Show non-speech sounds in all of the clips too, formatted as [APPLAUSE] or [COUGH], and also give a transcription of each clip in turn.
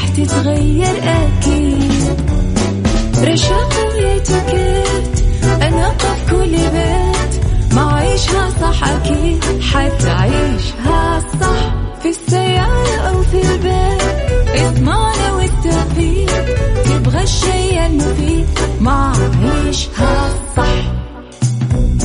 راح تتغير أكيد. رشاق ويتوكيت أنا قف كل بيت. ما عيشها صح أكيد حتعيشها صح. في السيارة أو في البيت اسمعنا والتوفيق. تبغى الشيء المفيد ما عيشها صح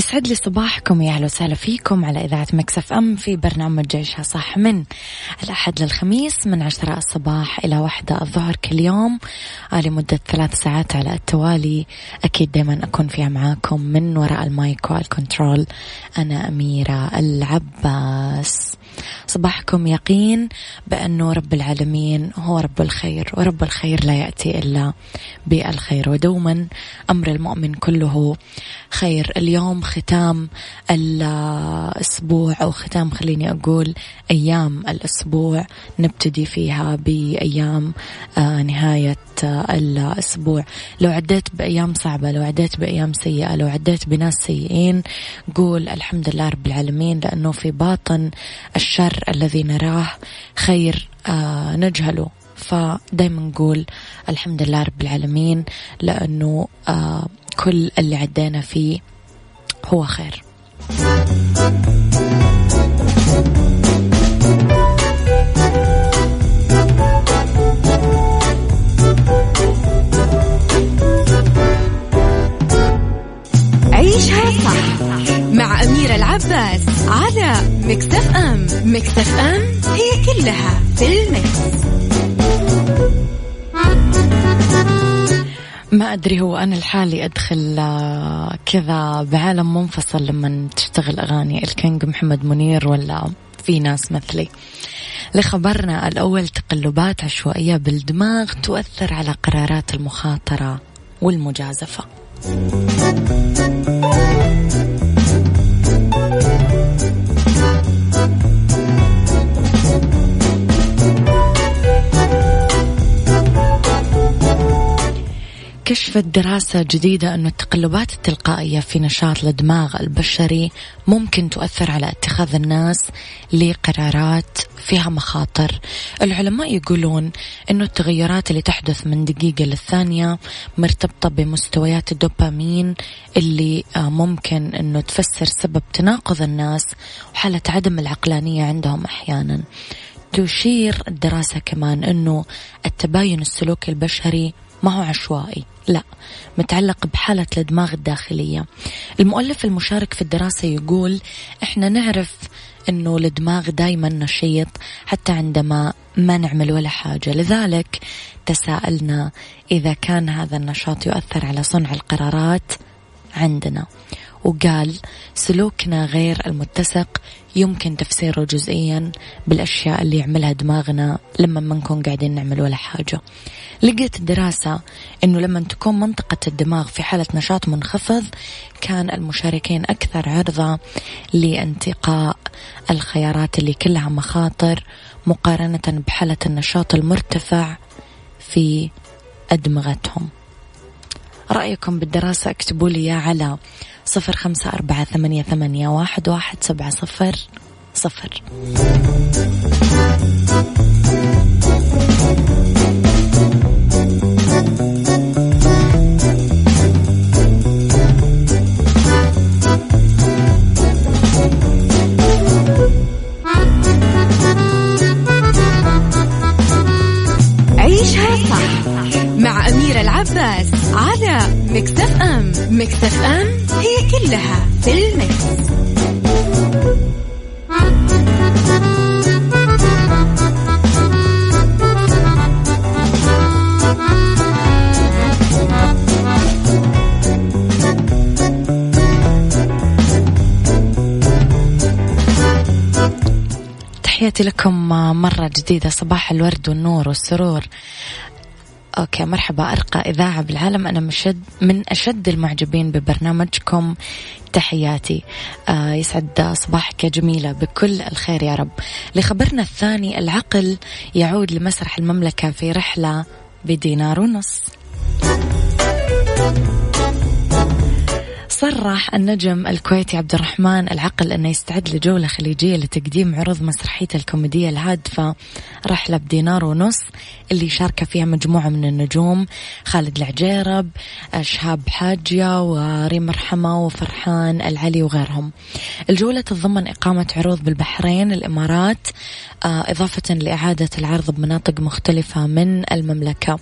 يسعد لي صباحكم يا أهلا وسهلا فيكم على إذاعة Mix FM في برنامج عيشها صح من الأحد للخميس من عشرة الصباح إلى واحدة الظهر كل يوم. آه لمدة ثلاث ساعات على التوالي. أكيد دائما أكون فيها معاكم من وراء ال mic وال control أنا أميرة العباس. صباحكم يقين بأنه رب العالمين هو رب الخير ورب الخير لا يأتي إلا بالخير. ودوما أمر المؤمن كله خير. اليوم ختام الأسبوع أو ختام خليني أقول أيام الأسبوع نبتدي فيها بأيام آه، نهاية آه، الأسبوع. لو عديت بأيام صعبة لو عديت بأيام سيئة لو عديت بناس سيئين قول الحمد لله رب العالمين لأنه في باطن الشر الذي نراه خير آه، نجهله. فدايما نقول الحمد لله رب العالمين لأنه آه، كل اللي عدينا فيه هو خير. مع أميرة العباس على Mix FM. Mix FM هي كلها في ال mix. ما أدري هو أنا لحالي أدخل آه، كذا بعالم منفصل لما تشتغل أغاني ال king محمد منير ولا في ناس مثلي. لخبرنا الأول تقلبات عشوائية بالدماغ تؤثر على قرارات المخاطرة والمجازفة. كشفت دراسة جديدة أن التقلبات التلقائية في نشاط الدماغ البشري ممكن تؤثر على اتخاذ الناس لقرارات فيها مخاطر. العلماء يقولون أن التغيرات اللي تحدث من دقيقة للثانية مرتبطة بمستويات الدوبامين اللي آه، ممكن أنه تفسر سبب تناقض الناس وحالة عدم العقلانية عندهم أحيانا. تشير الدراسة كمان أنه التباين السلوكي البشري ما هو عشوائي لا متعلق بحالة الدماغ الداخلية. المؤلف المشارك في الدراسة يقول إحنا نعرف إنه الدماغ دايما نشيط حتى عندما ما نعمل ولا حاجة. لذلك تساءلنا إذا كان هذا النشاط يؤثر على صنع القرارات عندنا. وقال سلوكنا غير المتسق يمكن تفسيره جزئيا بالأشياء اللي يعملها دماغنا لما ما نكون قاعدين نعمل ولا حاجة. لقيت الدراسة أنه لما تكون منطقة الدماغ في حالة نشاط منخفض كان المشاركين أكثر عرضة لانتقاء الخيارات اللي كلها مخاطر مقارنة بحالة النشاط المرتفع في أدمغتهم. رأيكم بالدراسة اكتبوا لي على صفر خمسة أربعة ثمانية, ثمانية واحد, واحد سبعة صفر صفر. مكتف أم مكتف أم هي كلها في المكس. تحياتي لكم مرة جديدة صباح الورد والنور والسرور أوكي مرحبا. أرقى إذاعة بالعالم. أنا مشد من أشد المعجبين ببرنامجكم. تحياتي. آه يسعد صباحك يا جميلة. بكل الخير يا رب. لخبرنا الثاني العقل يعود لمسرح المملكة في رحلة بدينار ونص. صرح النجم الكويتي عبد الرحمن العقل أنه يستعد لجولة خليجية لتقديم عروض مسرحيته الكوميدية الهادفة رحلة بدينار ونص اللي شارك فيها مجموعة من النجوم خالد العجيرب شهاب حاجية وريم رحمة وفرحان العلي وغيرهم. الجولة تتضمن إقامة عروض بالبحرين الإمارات آه، إضافة لإعادة العرض بمناطق مختلفة من المملكة.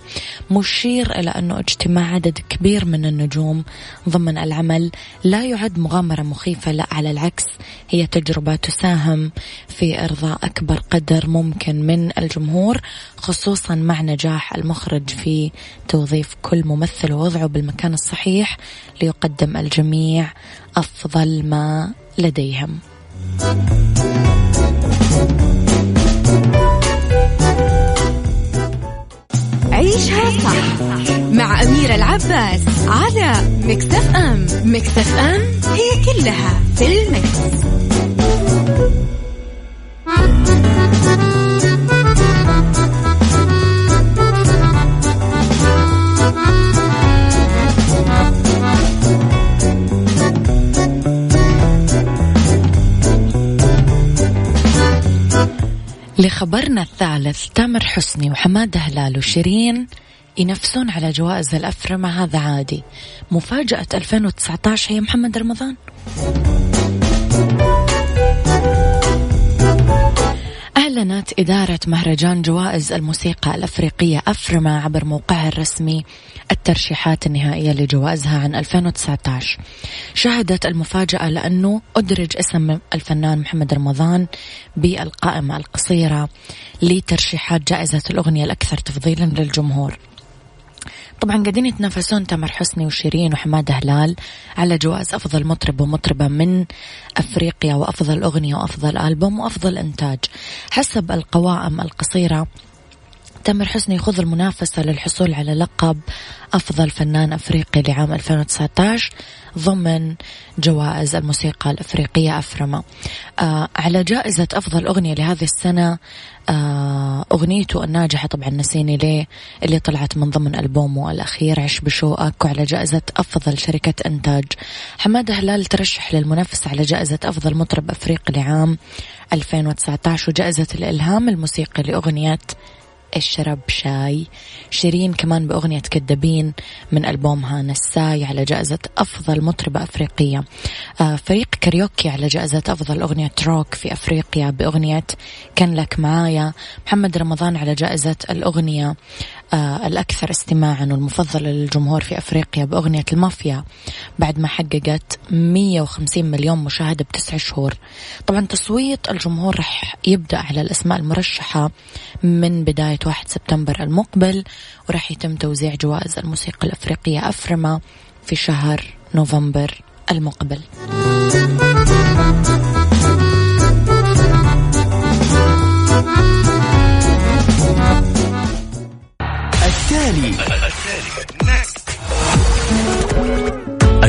مشير إلى أنه اجتماع عدد كبير من النجوم ضمن العمل لا يعد مغامرة مخيفة لا على العكس هي تجربة تساهم في إرضاء أكبر قدر ممكن من الجمهور خصوصا مع نجاح المخرج في توظيف كل ممثل ووضعه بالمكان الصحيح ليقدم الجميع أفضل ما لديهم. عيشها صح مع أميرة العباس على مكتف أم مكتف أم هي كلها في المكس. لخبرنا الثالث تامر حسني وحمادة هلال وشيرين ينافسون على جوائز الأفرمة هذا عادي. مفاجأة 2019 هي محمد رمضان. أعلنت إدارة مهرجان جوائز الموسيقى الأفريقية أفرما عبر موقعها الرسمي الترشيحات النهائية لجوائزها عن 2019 شهدت المفاجأة لأنه أدرج اسم الفنان محمد رمضان بالقائمة القصيرة لترشيحات جائزة الأغنية الأكثر تفضيلا للجمهور. طبعا قاعدين يتنافسون تامر حسني وشيرين وحماده هلال على جوائز أفضل مطرب ومطربة من أفريقيا وأفضل أغنية وأفضل ألبوم وأفضل إنتاج. حسب القوائم القصيرة تامر حسني يخوض المنافسة للحصول على لقب أفضل فنان أفريقي لعام 2019 ضمن جوائز الموسيقى الأفريقية أفرما. آه على جائزة أفضل أغنية لهذه السنة آه أغنيته الناجحة طبعا نسيني ليه اللي طلعت من ضمن ألبومه الأخير عش بشوقك وعلى جائزة أفضل شركة إنتاج. حمادة هلال ترشح للمنافسة على جائزة أفضل مطرب أفريقي لعام 2019 وجائزة الإلهام الموسيقي لأغنية اشرب شاي. شيرين كمان بأغنية كدابين من ألبومها نساي على جائزة أفضل مطربة أفريقية. آه فريق كاريوكي على جائزة أفضل أغنية روك في أفريقيا بأغنية كان لك معايا. محمد رمضان على جائزة الأغنية. الأكثر استماعا والمفضلة للجمهور في أفريقيا بأغنية المافيا بعد ما حققت 150 مليون مشاهدة بتسع شهور. طبعا تصويت الجمهور رح يبدأ على الأسماء المرشحة من بداية 1 سبتمبر المقبل ورح يتم توزيع جوائز الموسيقى الأفريقية أفرما في شهر نوفمبر المقبل.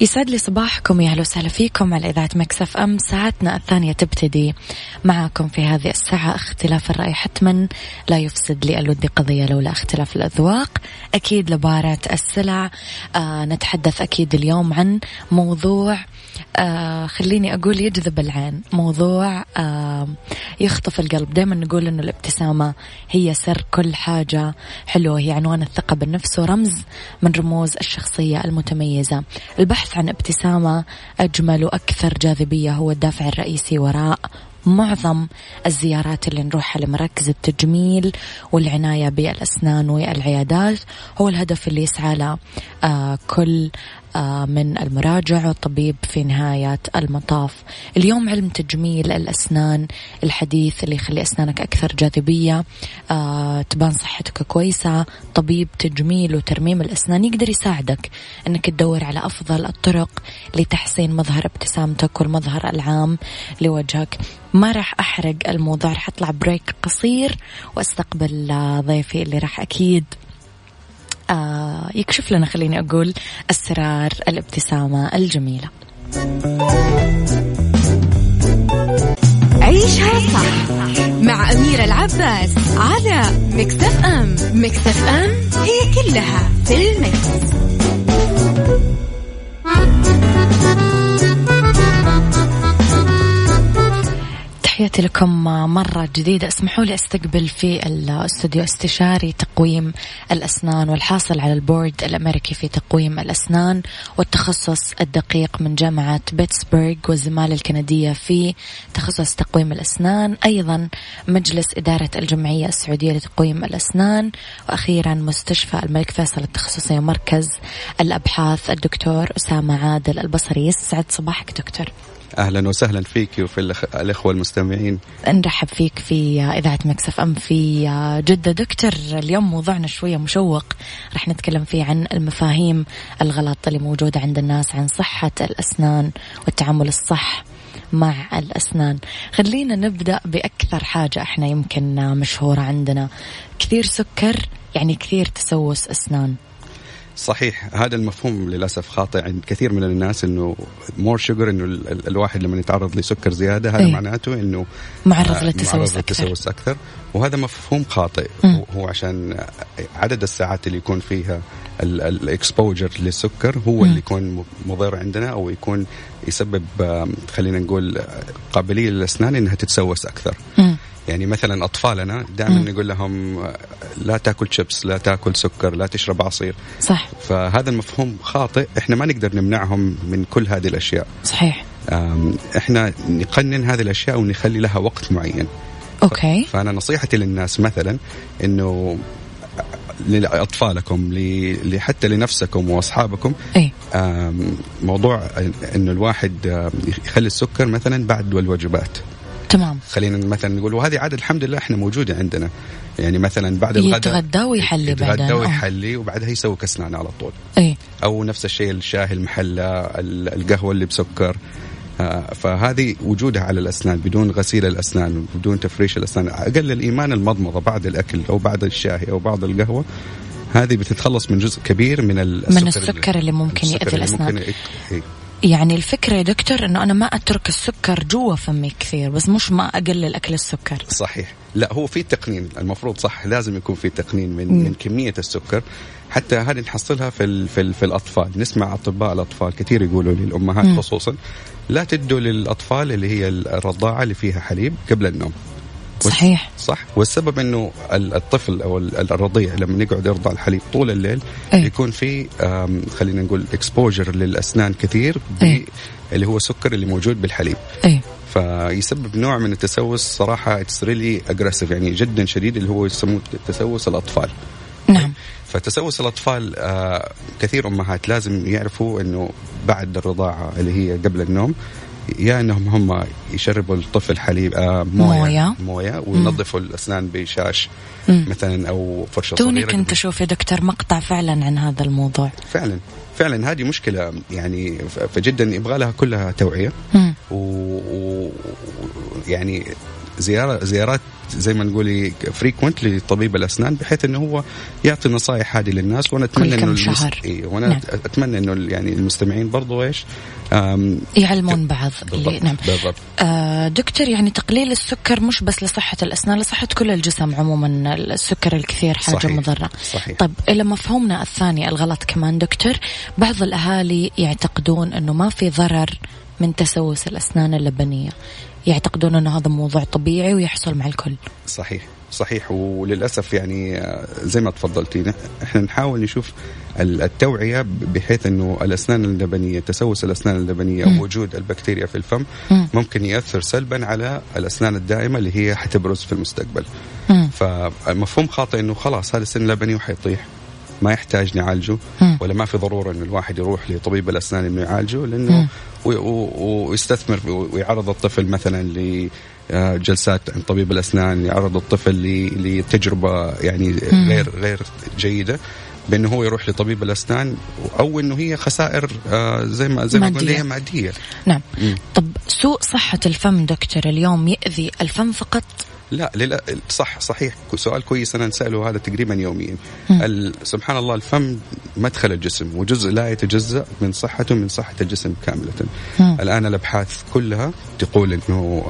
يسعد لي صباحكم يا أهلا وسهلا فيكم على إذاعة Mix FM. ساعتنا الثانية تبتدي معكم في هذه الساعة. اختلاف الرأي حتما لا يفسد للود قضية لولا اختلاف الأذواق. أكيد لبارة السلع. آه نتحدث أكيد اليوم عن موضوع آه خليني أقول يجذب العين. موضوع آه يخطف القلب. دائما نقول إنه الابتسامة هي سر كل حاجة حلوة. هي عنوان الثقة بالنفس ورمز من رموز الشخصية المتميزة. البحث عن ابتسامة أجمل وأكثر جاذبية هو الدافع الرئيسي وراء معظم الزيارات اللي نروحها لمراكز التجميل والعناية بالأسنان والعيادات. هو الهدف اللي يسعى له آه كل آه من المراجع والطبيب في نهاية المطاف. اليوم علم تجميل الأسنان الحديث اللي يخلي أسنانك أكثر جاذبية. آه تبان صحتك كويسة. طبيب تجميل وترميم الأسنان يقدر يساعدك أنك تدور على أفضل الطرق لتحسين مظهر ابتسامتك والمظهر العام لوجهك. ما راح أحرق الموضوع راح أطلع break قصير وأستقبل ضيفي اللي راح أكيد آه يكشف لنا خليني أقول أسرار الابتسامة الجميلة عيشها صح مع أميرة العباس على Mix FM Mix FM هي كلها في ال mix. تحياتي لكم مرة جديدة. اسمحوا لي أستقبل في الاستوديو استشاري تقويم الأسنان والحاصل على البورد الأمريكي في تقويم الأسنان والتخصص الدقيق من جامعة بيتسبرغ والزمالة الكندية في تخصص تقويم الأسنان. أيضا مجلس إدارة الجمعية السعودية لتقويم الأسنان. وأخيرا مستشفى الملك فيصل التخصصي ومركز الأبحاث. الدكتور أسامة عادل البصري. يسعد صباحك دكتور. أهلا وسهلا فيك وفي الإخوة المستمعين. نرحب فيك في إذاعة مكسف أم في جدة دكتور. اليوم موضوعنا شوية مشوق. راح نتكلم فيه عن المفاهيم الغلط اللي موجودة عند الناس عن صحة الأسنان والتعامل الصح مع الأسنان. خلينا نبدأ بأكثر حاجة إحنا يمكن مشهورة عندنا. كثير سكر يعني كثير تسوس أسنان. صحيح هذا المفهوم للأسف خاطئ عند كثير من الناس إنه more sugar إنه الواحد لما يتعرض لسكر زيادة هذا أيه؟ معناته إنه معرض للتسوس معرض للتسوس أكثر. أكثر وهذا مفهوم خاطئ م. هو عشان عدد الساعات اللي يكون فيها ال exposure للسكر هو م. اللي يكون مضر عندنا أو يكون يسبب خلينا نقول قابلية للأسنان إنها تتسوس أكثر. م. يعني مثلا أطفالنا دائما نقول لهم لا تأكل شيبس لا تأكل سكر لا تشرب عصير. صح. فهذا المفهوم خاطئ. إحنا ما نقدر نمنعهم من كل هذه الأشياء. صحيح. إحنا نقنن هذه الأشياء ونخلي لها وقت معين. أوكي. فأنا نصيحتي للناس مثلا إنه لأطفالكم حتى لنفسكم وأصحابكم أي. موضوع انه الواحد يخلي السكر مثلا بعد الوجبات. تمام. خلينا مثلا نقول وهذه عادة الحمد لله إحنا موجودة عندنا. يعني مثلا بعد الغداء يتغدى ويحلي بعدين يتغدى ويحلي وبعدها يسوي اسنان على طول. اي أو نفس الشيء الشاي المحلى القهوة اللي بسكر. آه، فهذه وجودها على الأسنان بدون غسيل الأسنان بدون تفريش الأسنان. أقل الإيمان المضمضة بعد الأكل أو بعد الشاي أو بعد القهوة هذه بتتخلص من جزء كبير من السكر من السكر اللي ممكن يأذي الأسنان. يعني الفكرة يا دكتور إنه أنا ما أترك السكر جوا فمي كثير بس مش ما أقلل أكل السكر. صحيح. لا هو في تقنين. المفروض صح لازم يكون في تقنين من م. من كمية السكر. حتى هذه نحصلها في ال في, ال في الأطفال. نسمع أطباء الأطفال كثير يقولوا للامهات. خصوصا لا تدوا للأطفال اللي هي الرضاعة اللي فيها حليب قبل النوم. صحيح. صح. والسبب إنه ال- الطفل أو ال- الرضيع لما يقعد يرضع الحليب طول الليل أي. يكون في خلينا نقول اكسبوجر للأسنان كثير ب- أي. اللي هو السكر اللي موجود بالحليب. اي فيسبب نوع من التسوس صراحة it's really aggressive يعني جدا شديد اللي هو يسموه تسوس الأطفال. نعم. فتسوس الأطفال آه كثير أمهات لازم يعرفوا إنه بعد الرضاعة اللي هي قبل النوم يا إنهم هم يشربوا الطفل حليب آه موية موية. موية وينظفوا الأسنان بشاش مم. مثلا أو فرشة توني كنت أشوف يا دكتور مقطع فعلا عن هذا الموضوع فعلا فعلا هذه مشكلة يعني فجدا يبغى لها كلها توعية مم. و... يعني زيارة زيارات زي ما نقولي فريكونت لطبيب الأسنان بحيث إنه هو يعطي النصائح هذه للناس وأنا اتمنى إنه المس... إيه وأنا نعم. أتمنى إنه يعني المستمعين برضو إيش يعلمون بعض. اللي بالضبط نعم. بالضبط. آه دكتور يعني تقليل السكر مش بس لصحة الأسنان لصحة كل الجسم عموما السكر الكثير حاجة صحيح. مضرة. صحيح. طيب إلى مفهومنا الثاني الغلط كمان دكتور. بعض الأهالي يعتقدون أنه ما في ضرر من تسوس الأسنان اللبنية. يعتقدون أنه هذا موضوع طبيعي ويحصل مع الكل. صحيح. صحيح وللأسف يعني آه، زي ما تفضلتي إحنا نحاول نشوف ال- التوعية بحيث إنه الأسنان اللبنية تسوس الأسنان اللبنية مم. ووجود البكتيريا في الفم مم. ممكن ياثر سلبا على الأسنان الدائمة اللي هي حتبرز في المستقبل مم. فمفهوم خاطئ إنه خلاص هذا السن لبني وحيطيح ما يحتاج نعالجه مم. ولا ما في ضرورة إنه الواحد يروح لطبيب الأسنان إنه يعالجه. لأنه ويستثمر ويعرض الطفل مثلا لجلسات عند طبيب الأسنان يعرض الطفل لتجربة يعني. غير غير جيدة بأنه هو يروح لطبيب الأسنان أو إنه هي خسائر آه، زي ما زي ما. قلنا هي مادية نعم مم. طب سوء صحة الفم دكتور اليوم يأذي الفم فقط لا لا صح صحيح. سؤال كويس أنا نساله هذا تقريبا يوميا. سبحان الله الفم مدخل الجسم وجزء لا يتجزأ من صحته من صحة الجسم كاملة. مم. الآن الأبحاث كلها تقول إنه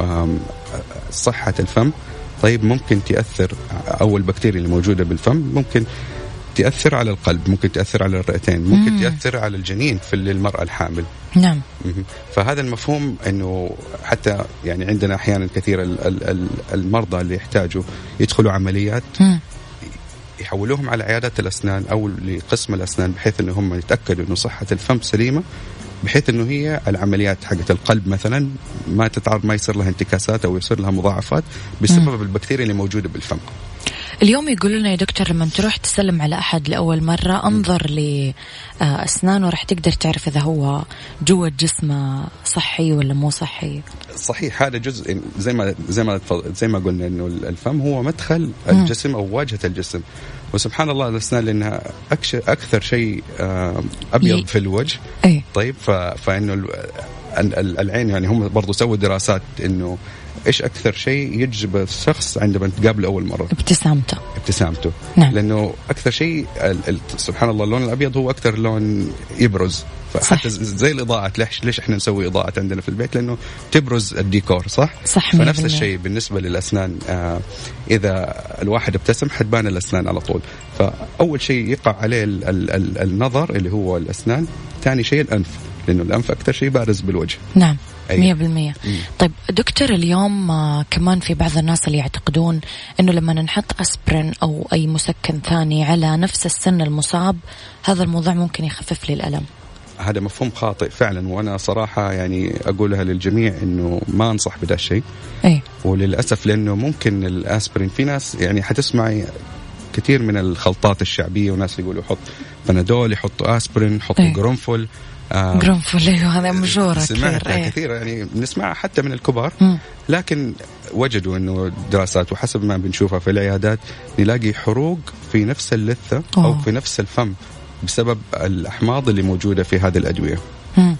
صحة الفم طيب ممكن تأثر أو البكتيريا اللي موجوده بالفم ممكن تأثر على القلب ممكن تأثر على الرئتين ممكن مم. تأثر على الجنين في المرأة الحامل نعم. فهذا المفهوم إنه حتى يعني عندنا أحيانا كثير ال- ال- ال- المرضى اللي يحتاجوا يدخلوا عمليات مم. يحولوهم على عيادات الأسنان أو لقسم الأسنان بحيث انه هم يتأكدوا إنه صحة الفم سليمة بحيث إنه هي العمليات حقت القلب مثلا ما تتعرض ما يصير لها انتكاسات أو يصير لها مضاعفات بسبب البكتيريا اللي موجودة بالفم. اليوم يقولوا لنا يا دكتور لما تروح تسلم على أحد لأول مرة انظر لاسنانه راح تقدر تعرف إذا هو جوا جسمه صحي ولا مو صحي. صحيح هذا جزء زي ما زي ما زي ما قلنا إنه الفم هو مدخل الجسم أو واجهة الجسم. وسبحان الله الأسنان لأنها أكثر شيء آه، أبيض في الوجه. اي طيب فإنه ال- ال- ال- العين يعني هم برضو سووا دراسات إنه إيش أكثر شيء يجذب الشخص عندما تقابله اول مرة؟ ابتسامته. ابتسامته. نعم. لأنه أكثر شيء ال- ال- سبحان الله اللون الأبيض هو أكثر لون يبرز. ز- زي الإضاءة ليش ليش إحنا نسوي إضاءة عندنا في البيت؟ لأنه تبرز الديكور صح؟ صح، فنفس. الشيء بالنسبة للأسنان آه إذا الواحد ابتسم حتبان الأسنان على طول. فأول شيء يقع عليه ال ال ال النظر اللي هو الأسنان ثاني شيء الأنف لأنه الأنف أكثر شيء بارز بالوجه. نعم. مية بالمية. طيب دكتور اليوم آه، كمان في بعض الناس اللي يعتقدون إنه لما نحط اسبرين أو أي مسكن ثاني على نفس السن المصاب هذا الموضوع ممكن يخفف لي الألم. هذا مفهوم خاطئ فعلا وأنا صراحة يعني أقولها للجميع إنه ما أنصح بهذا الشيء. إي. وللأسف لأنه ممكن الاسبرين في ناس يعني حتسمعي كثير من الخلطات الشعبية وناس يقولوا حط بنادول يحطوا اسبرين يحطوا إيه. قرنفل. آه قرنفل أيوه هذا مشهورة سمعتها كثير إيه. كثير يعني بنسمعها حتى من الكبار. لكن وجدوا إنه دراسات وحسب ما بنشوفها في العيادات نلاقي حروق في نفس اللثة أو أوه. في نفس الفم بسبب الأحماض اللي موجودة في هذه الأدوية. مم.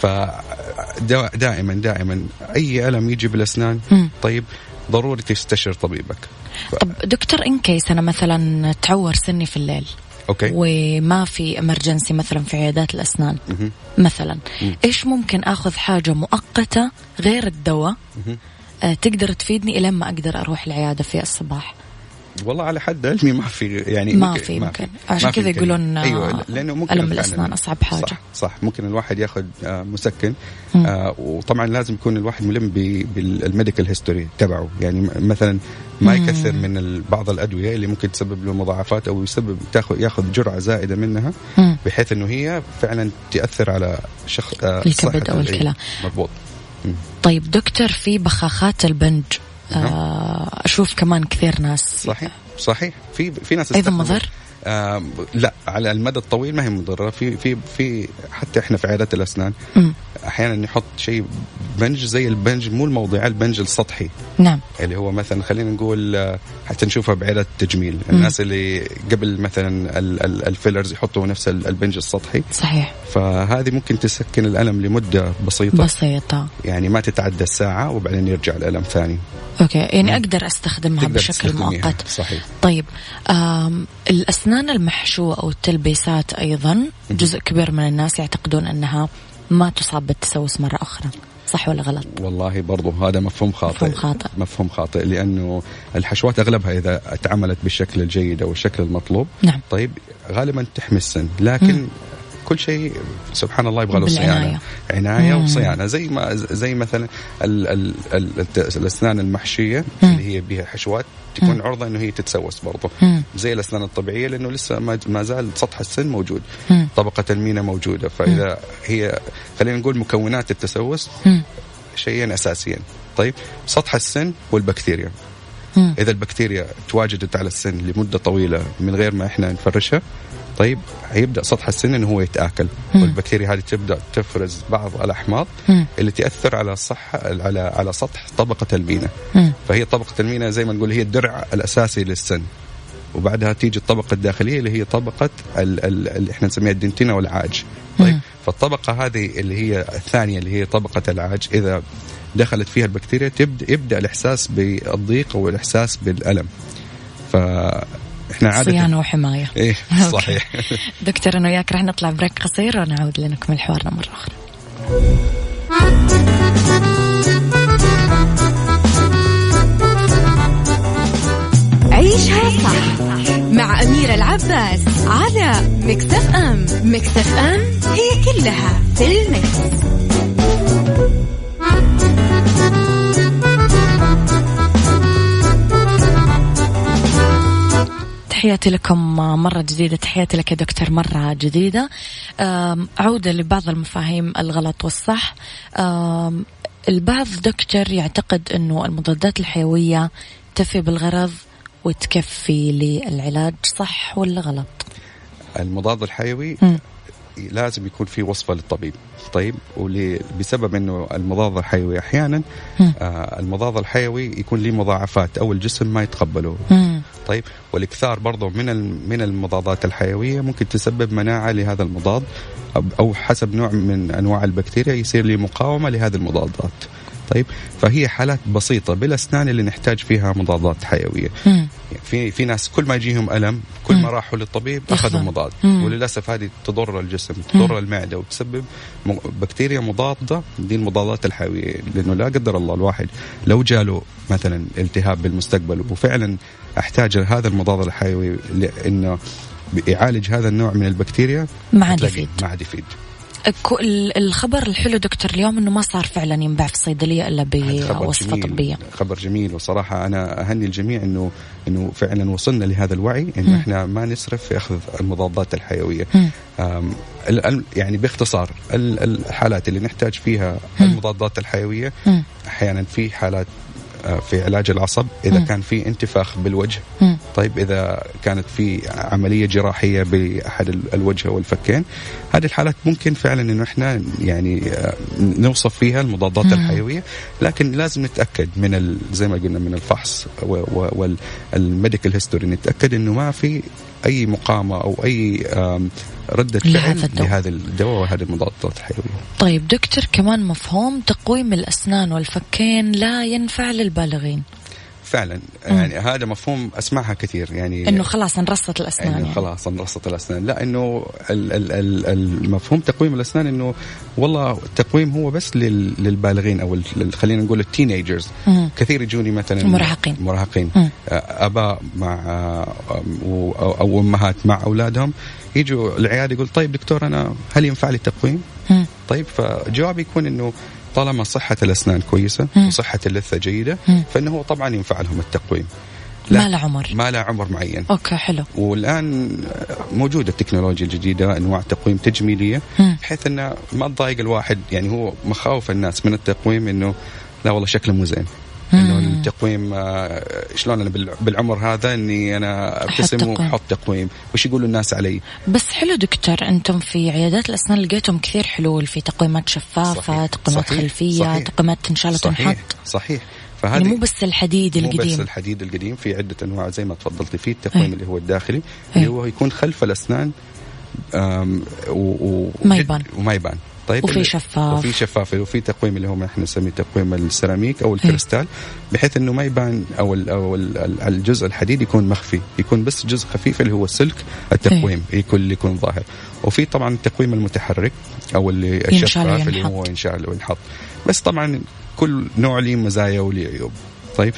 فدائما دائما أي ألم يجي بالأسنان. طيب ضروري تستشير طبيبك ف... طب دكتور in case أنا مثلا تعور سني في الليل okay وما في emergency مثلا في عيادات الأسنان مهم. مثلا مم. إيش ممكن آخذ حاجة مؤقتة غير الدواء. آه، تقدر تفيدني الين ما أقدر أروح العيادة في الصباح والله على حد علمي ما في يعني ما في ممكن. عشان كذا يقولون أيوه لأنه ممكن الم الأسنان أصعب حاجة. صح. صح ممكن الواحد ياخذ آه، مسكن آه وطبعا لازم يكون الواحد ملم بال medical history تبعه. يعني مثلا ما يكثر من بعض الأدوية اللي ممكن تسبب له مضاعفات أو يسبب تاخذ ياخذ جرعة زائدة منها بحيث إنه هي فعلا تأثر على شخص آه الكبد أو الكلى. مضبوط. طيب دكتور في بخاخات البنج. آه أشوف كمان كثير ناس صحيح صحيح. في في ناس أيضا مضر؟ آه لا على المدى الطويل ما هي مضرة. في في في حتى إحنا في عيادات الأسنان أحيانا نحط شيء بنج زي البنج مو الموضعي البنج السطحي. نعم. اللي هو مثلا خلينا نقول آه، حتى نشوفها بعيادات التجميل. الناس اللي قبل مثلا الفيلرز يحطوا نفس البنج السطحي. صحيح. فهذه ممكن تسكن الألم لمدة بسيطة. بسيطة. يعني ما تتعدى الساعة وبعدين يرجع الألم ثاني. أوكي يعني أقدر أستخدمها بشكل مؤقت. صحيح. طيب الأسنان المحشوة أو التلبيسات أيضا جزء كبير من الناس يعتقدون أنها ما تصاب بالتسوس مرة أخرى صح ولا غلط؟ والله برضو هذا مفهوم خاطئ. مفهوم خاطئ. مفهوم خاطئ لأنه الحشوات أغلبها إذا اتعملت بالشكل الجيد أو الشكل المطلوب. نعم. طيب غالبا تحمي السن لكن مم. كل شيء سبحان الله يبغى له صيانة. عناية وصيانة. زي ما زي مثلا ال ال ال الأسنان المحشية مم. اللي هي بها حشوات تكون عرضة إنه هي تتسوس برضه زي الأسنان الطبيعية لأنه لسه ما زال سطح السن موجود. مم. طبقة المينا موجودة. فإذا مم. هي خلينا نقول مكونات التسوس شيئين اساسيين طيب سطح السن والبكتيريا. إذا البكتيريا تواجدت على السن لمدة طويلة من غير ما إحنا نفرشها طيب هيبدأ سطح السن إنه هو يتآكل مم. والبكتيريا هذه تبدأ تفرز بعض الأحماض مم. اللي تأثر على الصحه على على سطح طبقة المينا مم. فهي طبقة المينا زي ما نقول هي الدرع الأساسي للسن وبعدها تيجي الطبقة الداخلية اللي هي طبقة ال ال اللي إحنا نسميها الدنتينا والعاج طيب مم. فالطبقة هذه اللي هي الثانية اللي هي طبقة العاج إذا دخلت فيها البكتيريا تبدا يبدأ الإحساس بالضيق أو الاحساس بالالم إحنا عادة صيانة وحماية. إيه [LAUGHS] صحيح. دكتور أنا وياك راح نطلع بريك قصير ونعود لنكمل حوارنا مرة أخرى. عيشها صح مع أميرة العباس على مكتف أم مكتف أم هي كلها في المكس. تحياتي لكم مرة جديدة. تحياتي لك يا دكتور مرة جديدة. عودة لبعض المفاهيم الغلط والصح. البعض دكتور يعتقد أنه المضادات الحيوية تفي بالغرض وتكفي للعلاج صح ولا غلط؟ المضاد الحيوي م. لازم يكون في وصفة للطبيب. طيب وبسبب إنه المضاد الحيوي أحيانا آه المضاد الحيوي يكون له مضاعفات أو الجسم ما يتقبله. مم. طيب والإكثار برضه من من المضادات الحيوية ممكن تسبب مناعة لهذا المضاد أو حسب نوع من أنواع البكتيريا يصير لي مقاومة لهذه المضادات. طيب فهي حالات بسيطة بالاسنان اللي نحتاج فيها مضادات حيوية. مم. في في ناس كل ما يجيهم ألم كل ما راحوا للطبيب أخذوا مضاد. مم. وللأسف هذه تضر الجسم تضر مم. المعدة وتسبب بكتيريا مضادة. دي المضادات الحيوية لأنه لا قدر الله الواحد لو جاله مثلا التهاب بالمستقبل وفعلا أحتاج هذا المضاد الحيوي لأنه يعالج هذا النوع من البكتيريا ما عاد يفيد. ما عاد يفيد. الخبر الحلو دكتور اليوم إنه ما صار فعلا ينباع في الصيدليه إلا بوصفه طبية. خبر جميل. وصراحة أنا أهني الجميع انه إنه فعلا وصلنا لهذا الوعي انه إحنا ما نسرف في أخذ المضادات الحيوية. يعني باختصار الحالات اللي نحتاج فيها المضادات الحيوية أحيانا في حالات في علاج العصب إذا م. كان في انتفاخ بالوجه م. طيب إذا كانت في عملية جراحية بأحد الوجه والفكين هذه الحالات ممكن فعلا إنه إحنا يعني آه، نوصف فيها المضادات م. الحيوية لكن لازم نتأكد من زي ما قلنا من الفحص وال medical history نتأكد إنه ما في أي مقاومه أو أي ردة فعل لهذا الدواء وهذه المضادات الحيوية طيب دكتور كمان مفهوم تقويم الأسنان والفكين لا ينفع للبالغين. فعلا يعني هذا مفهوم أسمعها كثير يعني إنه خلاص انرصت الأسنان يعني يعني. خلاص انرصت الأسنان لا إنه ال- ال- ال- المفهوم تقويم الأسنان إنه والله التقويم هو بس لل- للبالغين أو خلينا نقول ال teenagers مم. كثير يجوني مثلا. مراهقين مم. آه، اباء مع آه، أو أمهات مع أولادهم يجوا العيادة يقول طيب دكتور أنا هل ينفع لي التقويم؟ مم. طيب فجوابي يكون إنه طالما صحة الأسنان كويسة مم. وصحة اللثة جيدة مم. فإنه هو طبعا ينفع لهم التقويم ما له عمر ما له عمر معين أوكي حلو والآن موجودة التكنولوجيا الجديدة أنواع تقويم تجميلية مم. بحيث إنه ما تضايق الواحد يعني هو مخاوف الناس من التقويم إنه لا والله شكله مو زين إنه. التقويم آه، شلون أنا بال- بالعمر هذا إني أنا أبتسم. وأحط تقويم وش يقولوا الناس علي بس حلو دكتور أنتم في عيادات الأسنان لقيتم كثير حلول في تقويمات شفافة صحيح. تقويمات صحيح. خلفية صحيح. تقويمات تنشال صحيح وتنحط صحيح يعني فهذه مو بس الحديد مو بس القديم الحديد القديم في عدة أنواع زي ما تفضلتي في التقويم أي. اللي هو الداخلي أي. اللي هو يكون خلف الأسنان آم، و- و- ما جد- يبان. وما يبان طيب وفي شفاف. وفي شفاف وفي تقويم اللي هو ما إحنا نسميه تقويم السيراميك أو الكريستال بحيث إنه ما يبان أو ال أو ال ال- الجزء الحديد يكون مخفي يكون بس جزء خفيف اللي هو السلك التقويم يكون اللي يكون ظاهر وفي طبعا التقويم المتحرك أو اللي الشفاف اللي. هو ينشال وينحط بس طبعا كل نوع له مزايا وله عيوب طيب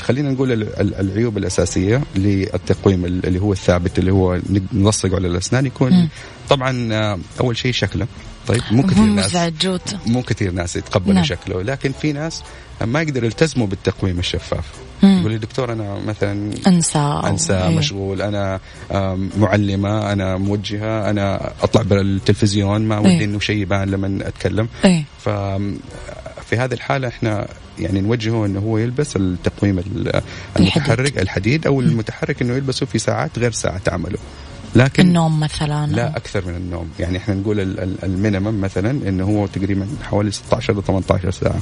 خلينا نقول ال- ال- العيوب الأساسية للتقويم ال- اللي هو الثابت اللي هو نلصق على الأسنان يكون مم. طبعا آه، أول شيء شكله طيب مو كثير ناس مو كثير ناس يتقبلوا نعم. شكله لكن في ناس ما يقدر يلتزموا بالتقويم الشفاف. يقول لي دكتور أنا مثلا أنسى أنسى إيه. مشغول أنا آم، معلمة أنا موجهة أنا أطلع بالتلفزيون ما. ودي إنه شيء يبان لما أتكلم إيه ف في هذه الحالة إحنا يعني نوجهه إنه هو يلبس التقويم ال- المتحرك الحديد أو المتحرك إنه يلبسه في ساعات غير ساعات عمله لكن النوم مثلا لا أكثر من النوم يعني إحنا نقول ال- ال- المينيمم مثلا إنه هو تقريبا حوالي 16 ل 18 ساعة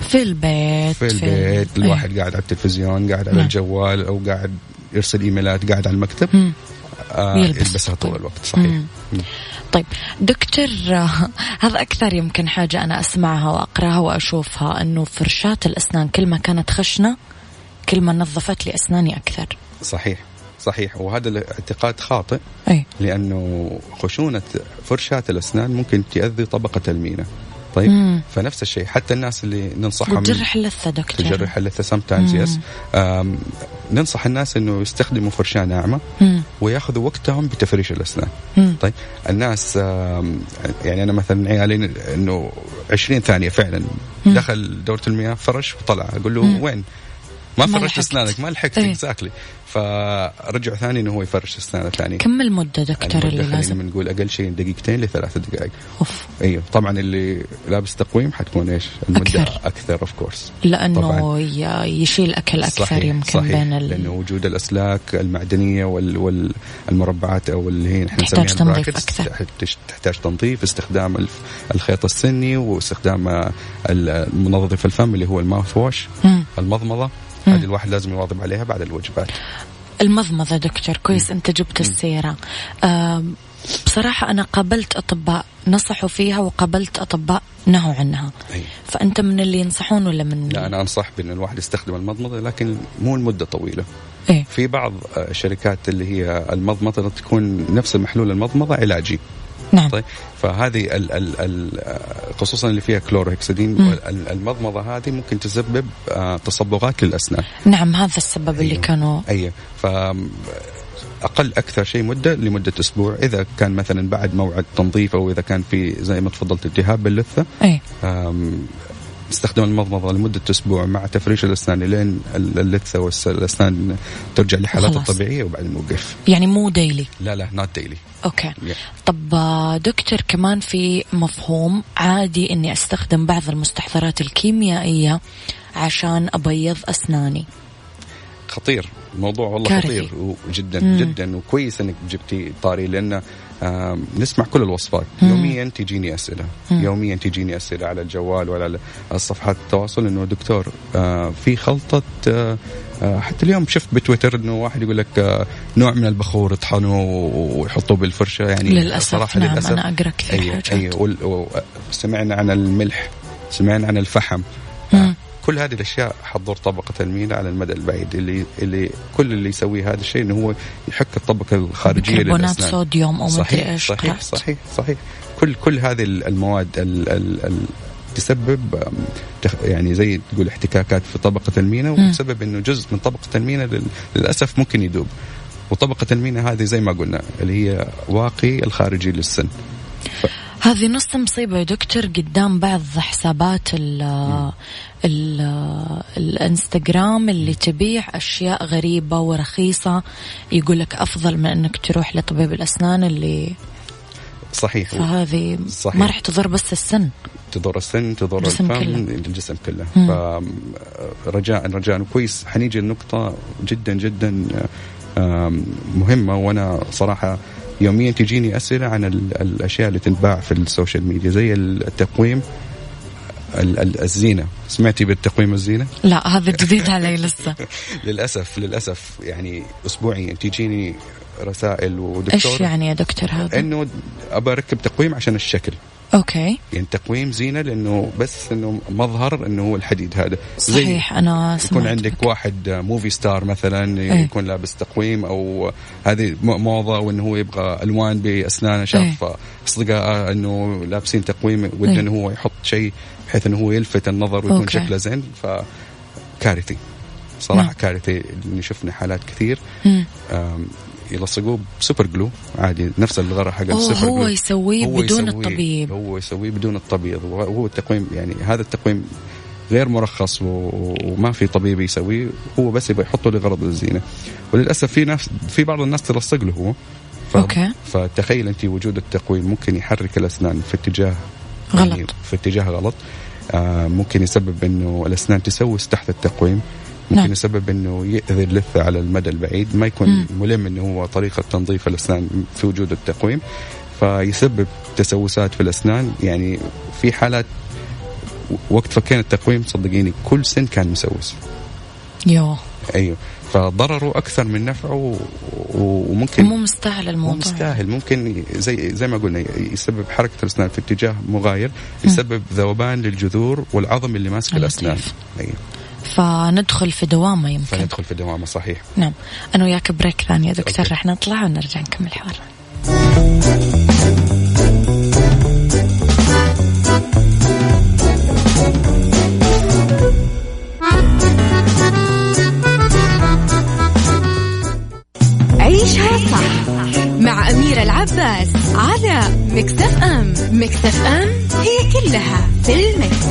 في البيت في البيت إيه. الواحد قاعد على التلفزيون قاعد على نعم. الجوال أو قاعد يرسل إيميلات قاعد على المكتب مم. آه يلبس يلبسها طول الوقت صحيح مم. مم. طيب دكتور [LAUGHS] هذا أكثر يمكن حاجة أنا أسمعها وأقرأها وأشوفها أنه فرشاة الأسنان كل ما كانت خشنة كل ما نظفت لي أسناني أكثر صحيح صحيح وهذا الاعتقاد خاطئ أي لأنه خشونة فرشاة الأسنان ممكن تاذي طبقة المينا طيب مم. فنفس الشيء حتى الناس اللي ننصحهم وتجرح اللثة دكتور تجرح اللثة sometimes. Yes ننصح الناس إنه يستخدموا فرشاة ناعمة مم. ويأخذوا وقتهم بتفريش الأسنان مم. طيب الناس يعني أنا مثلا عيالي إنه 20 ثانية فعلا مم. دخل دورة المياه فرش وطلع أقول له مم. وين؟ ما فرشت. أسنانك ما لحقت. exactly فرجع ثاني إنه هو يفرش اسنانه ثاني كم المدة دكتور اللي لازم بنقول أقل شيء دقيقتين لثلاث دقائق أوف. أيوه طبعا اللي لابس تقويم حتكون إيش المدة. أكثر of course. ي- يشيل أكل أكثر صحيح يمكن صحيح بين ال... لأنه وجود الأسلاك المعدنية وال والمربعات أو اللي هي نحن تحتاج تنظيف. تحت- تحتاج تنظيف استخدام الخيط السني واستخدام المنظف الفم اللي هو ال mouthwash مم. المضمضة. هذه الواحد لازم يواظب عليها بعد الوجبات. المضمضة دكتور كويس أنت جبت السيرة بصراحة أنا قابلت أطباء نصحوا فيها وقابلت أطباء نهوا عنها. أي. فأنت من اللي ينصحون ولا من لا أنا أنصح بأن الواحد يستخدم المضمضة لكن مو لمدة طويلة. إيه؟ في بعض آه، الشركات اللي هي المضمضة تكون نفس المحلول المضمضة علاجي. نعم. طيب فهذه ال ال ال خصوصا اللي فيها كلوروهكسيدين المضمضة هذه ممكن تسبب آه، تصبغات للأسنان. نعم هذا السبب اللي أيوه. كانوا if أقل أكثر شيء مدة لمدة أسبوع. إذا كان مثلا بعد موعد تنظيف أو إذا كان في زي ما تفضلت التهاب باللثة إيه؟ آم، استخدام المضمضة لمدة أسبوع مع تفريش الاسنان لين ال- اللثة والاسنان ترجع لحالاتها وخلاص. الطبيعية وبعدين نوقف يعني مو daily لا لا not daily okay. طب آه، دكتور كمان في مفهوم عادي إني أستخدم بعض المستحضرات الكيميائية عشان أبيض أسناني. خطير. الموضوع والله كارثي. خطير وجدا مم. جدا وكويس إنك جبتي طاري لأن نسمع كل الوصفات مم. يوميا تجيني أسئلة مم. يوميا تجيني أسئلة على الجوال وعلى الصفحات التواصل إنه دكتور آه، في خلطة آه، آه، حتى اليوم شفت بتويتر إنه واحد يقول لك نوع من البخور يطحنوه ويحطوه بالفرشة يعني للأسف صراحة نعم للأسف أنا أقرأ كثير أيوة حاجات أيوة وال- و- سمعنا عن الملح سمعنا عن الفحم كل هذه الأشياء حتضر طبقة المينا على المدى البعيد. اللي اللي كل اللي يسويه هذا الشيء إنه هو يحك الطبقة الخارجية للأسنان. صوديوم أو مدري صحيح إيش صحيح. صحيح صحيح. كل كل هذه المواد ال ال ال تسبب يعني زي تقول احتكاكات في طبقة المينا وتسبب إنه جزء من طبقة المينا لل- للأسف ممكن يذوب وطبقة المينا هذه زي ما قلنا اللي هي واقي الخارجي للسن. هذه نص مصيبة يا دكتور. قدام بعض حسابات ال ال الانستغرام اللي تبيع أشياء غريبة ورخيصة. يقول لك أفضل من أنك تروح لطبيب الأسنان اللي صحيح. فهذه صحيح. ما راح تضر بس السن. تضر السن تضر الجسم الفم كله. الجسم كله. مم. فرجاء رجاء كويس. حنيجي لنقطة جدا جدا مهمة وأنا صراحة يوميا تجيني أسئلة عن ال- الأشياء اللي تنباع في ال social media زي التقويم ال- ال- الزينة. سمعتي بالتقويم الزينة؟ لا هذا جديد علي لسه. [LAUGHS] للأسف للأسف. يعني أسبوعيا تجيني رسائل ودكتور إيش يعني يا دكتور هذا؟ إنه أبى أركب تقويم عشان الشكل. okay يعني تقويم زينة لأنه بس إنه مظهر إنه هو الحديد هذا صحيح يكون سمعت عندك بك. واحد movie star مثلا إيه. يكون لابس تقويم أو هذه موضة وإنه هو يبغى ألوان بأسنانه شاف أصدقائه إنه لابسين تقويم وده إيه. انه هو يحط شيء بحيث إنه هو يلفت النظر ويكون okay. شكله زين فكارثي صراحة نعم. كارثي شفنا حالات كثير يلصقوه ب super glue عادي نفس الغرة حق السوبر هو glue. يسويه هو بدون يسويه- الطبيب هو يسويه بدون الطبيب وهو التقويم يعني هذا التقويم غير مرخص وما في طبيب يسويه هو بس يبغى يحطه لغرض الزينة وللأسف في ناس في بعض الناس تلصق له هو ف... أوكي. فتخيل أنت وجود التقويم ممكن يحرك الأسنان في اتجاه غلط. يعني في اتجاه غلط آه ممكن يسبب إنه الأسنان تسوس تحت التقويم ممكن نعم. يسبب إنه يأذي اللثة على المدى البعيد ما يكون مم. ملم إنه هو طريقة تنظيف الأسنان في وجود التقويم فيسبب تسوسات في الأسنان. يعني في حالات وقت فكينا التقويم صدقيني كل سن كان مسوس. يو أيوه. فضرره أكثر من نفعه وممكن مو مستاهل مو الموضوع مستاهل. ممكن زي زي ما قلنا يسبب حركة الأسنان في اتجاه مغاير يسبب ذوبان للجذور والعظم اللي ماسك. الأسنان. أيوه. فندخل في دوامة يمكن. فندخل في دوامة صحيح. نعم. أنا وياك break ثاني يا دكتور. رح نطلع ونرجع نكمل حوارنا عيشها صح مع أميرة العباس على مكتف أم مكتف أم هي كلها في المكس.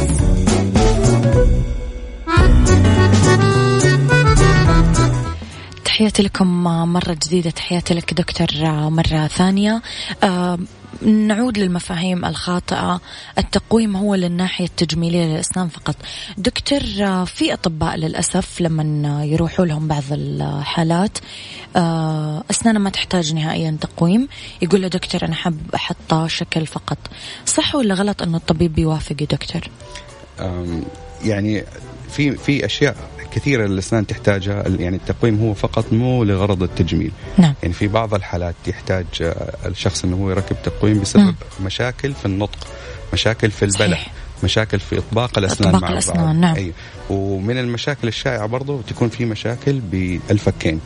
تحياتي لكم مرة جديدة. تحياتي لك دكتور مرة ثانية. آه، نعود للمفاهيم الخاطئة. التقويم هو للناحية التجميلية للأسنان فقط. دكتور آه، في أطباء للأسف لما يروحوا لهم بعض الحالات آه، أسنانه ما تحتاج نهائيا تقويم. يقول له دكتور أنا حاب أحط شكل فقط. صح ولا غلط أنه الطبيب بيوافق يا دكتور؟ يعني في في أشياء كثيرة الإسنان تحتاجها يعني التقويم هو فقط مو لغرض التجميل نعم يعني في بعض الحالات يحتاج آه، الشخص إنه هو يركب تقويم بسبب مم. مشاكل في النطق مشاكل في البلع صحيح. مشاكل في إطباق الأسنان إطباق مع الأسنان، بعض نعم. أيوه. ومن المشاكل الشائعة برضو تكون في مشاكل بالفكين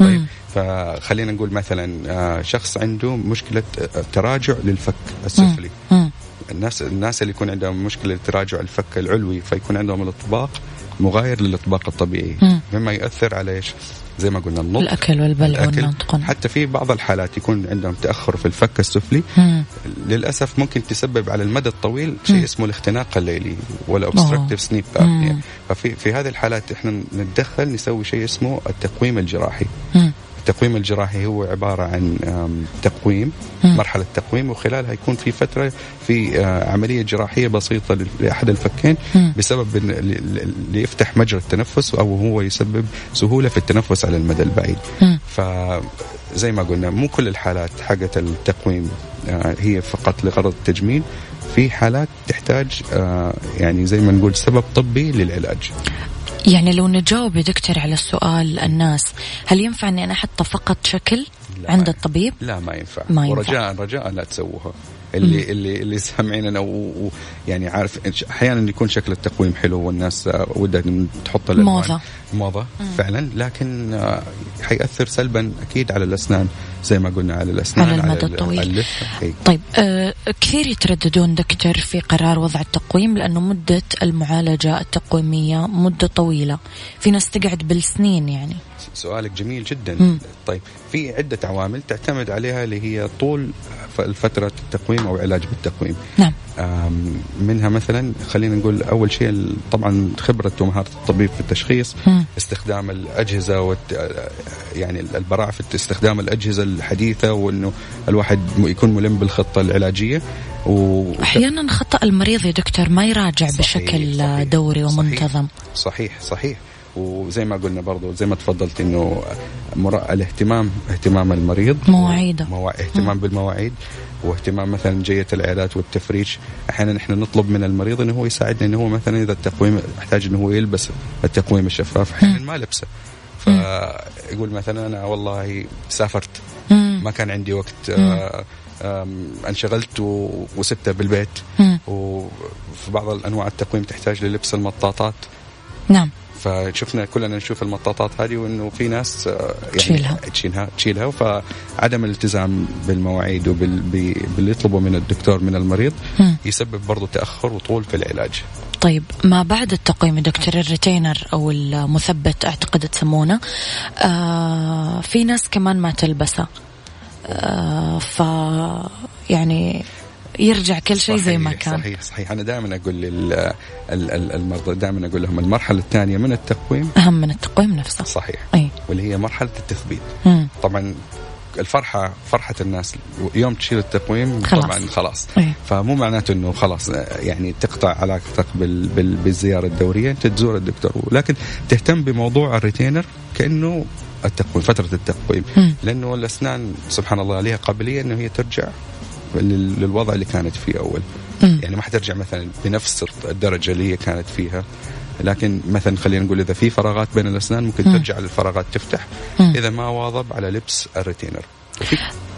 مم. طيب فخلينا نقول مثلا آه، شخص عنده مشكلة آه، تراجع للفك السفلي مم. الناس الناس اللي يكون عندهم مشكلة تراجع الفك العلوي فيكون عندهم الإطباق مغاير للاطباق الطبيعي مم. مما يؤثر على إيش؟ زي ما قلنا النطق الأكل والبلع. والنطق حتى في بعض الحالات يكون عندهم تأخر في الفك السفلي مم. للأسف ممكن تسبب على المدى الطويل شيء مم. اسمه الاختناق الليلي ولا. اوبستراكتيف سنيب. ابنيا ففي في هذه الحالات إحنا نتدخل نسوي شيء اسمه التقويم الجراحي مم. التقويم الجراحي هو عبارة عن تقويم. مرحلة تقويم وخلالها يكون في فترة في آه، عملية جراحية بسيطة لأحد الفكين. بسبب ل- ليفتح مجرى التنفس أو هو يسبب سهولة في التنفس على المدى البعيد. فزي ما قلنا مو كل الحالات حقت التقويم آه، هي فقط لغرض التجميل في حالات تحتاج آه، يعني زي ما نقول سبب طبي للعلاج يعني لو نجاوب يا دكتور على السؤال الناس هل ينفع إني أنا أحط فقط شكل عند الطبيب؟ لا ما ينفع. ما ينفع. ورجاء رجاء لا تسووها. اللي اللي اللي سامعيننا ويعني عارف أحيانا يكون شكل التقويم حلو والناس ودها تحط موضة. موضه فعلا. لكن آه، حيأثر سلبا أكيد على الأسنان. زي ما قلنا على الأسنان على المدى ال- الطويل. إي. طيب آه كثير يترددون دكتور في قرار وضع التقويم لأنه مدة المعالجة التقويمية مدة طويلة في ناس تقعد بالسنين يعني سؤالك جميل جدا مم. طيب في عدة عوامل تعتمد عليها اللي هي طول فترة التقويم أو علاج بالتقويم نعم منها مثلا خلينا نقول أول شيء طبعا خبرة ومهارة الطبيب في التشخيص مم. استخدام الأجهزة والت... يعني البراعة في استخدام الأجهزة الحديثة وأنه الواحد م- يكون ملم بالخطة العلاجية و... أحيانا خطأ المريض يا دكتور ما يراجع صحيح، بشكل صحيح، دوري صحيح. ومنتظم صحيح صحيح وزي ما قلنا برضو زي ما تفضلت إنه. الاهتمام اهتمام المريض. مواعيده. موا... اهتمام بالمواعيد واهتمام مثلا جية العيادات والتفريش أحيانا إحنا نطلب من المريض إنه هو يساعدنا إنه هو مثلا إذا التقويم يحتاج إنه هو يلبس التقويم الشفاف أحيانا ما لبسه. فيقول مثلا أنا والله سافرت. ما كان عندي وقت آه، انشغلت وسبته بالبيت. وفي بعض انواع التقويم تحتاج للبس المطاطات. نعم. فشفنا كلنا نشوف المطاطات هذه وإنه في ناس آه، يعني تشيلها. تشيلها تشيلها فعدم الالتزام بالمواعيد وباللي يطلبه من الدكتور من المريض. يسبب برضه تأخر وطول في العلاج طيب ما بعد التقويم دكتور الريتينر أو المثبت أعتقد تسمونه آه في ناس كمان ما تلبسه آه ف يعني يرجع كل شيء زي ما كان. صحيح صحيح. أنا دائما أقول للمرضى دائما أقول لهم المرحلة الثانية من التقويم. أهم من التقويم نفسه. صحيح. أي. واللي هي مرحلة التثبيت. مم. طبعا الفرحة فرحة الناس يوم تشيل التقويم خلاص. طبعا خلاص. أي. فمو معناته إنه خلاص يعني تقطع علاقتك بال بال بالزيارة الدورية أنت تزور الدكتور. لكن تهتم بموضوع الريتينر كأنه التقويم فترة التقويم. مم. لأنه الأسنان سبحان الله لها قابلية إنه هي ترجع. للوضع اللي كانت فيه أول. مم. يعني ما حترجع مثلا بنفس الدرجة اللي هي كانت فيها. لكن مثلا خلينا نقول إذا في فراغات بين الأسنان ممكن مم. ترجع للفراغات تفتح. مم. إذا ما واظب على لبس الريتينر.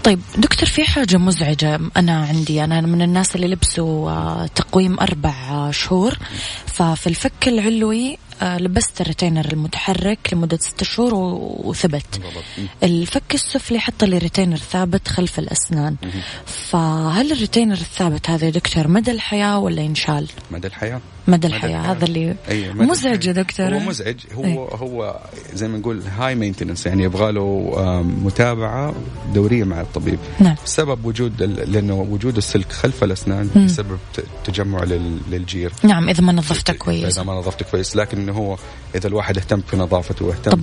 طيب دكتور في حاجة مزعجة أنا عندي. أنا من الناس اللي لبسوا آه، تقويم أربع آه، شهور. ففي الفك العلوي لبست الريتينر المتحرك لمدة ستة شهور وثبت. الفك السفلي حط لي ريتينر ثابت خلف الأسنان. فهل الريتينر الثابت هذا يا دكتور مدى الحياة ولا ينشال؟ مدى الحياة مدى الحياة هذا اللي مدى مزعج يا. دكتور هو مزعج هو أي. هو زي ما نقول هاي مينتننس يعني يبغى له متابعة دورية مع الطبيب. نعم. بسبب وجود لأنه وجود السلك خلف الأسنان مم. يسبب تجمع لل- للجير. نعم إذا ما نظفته كويس. اذا ما نظفته كويس. لكن إنه هو إذا الواحد اهتم في نظافته واهتم طب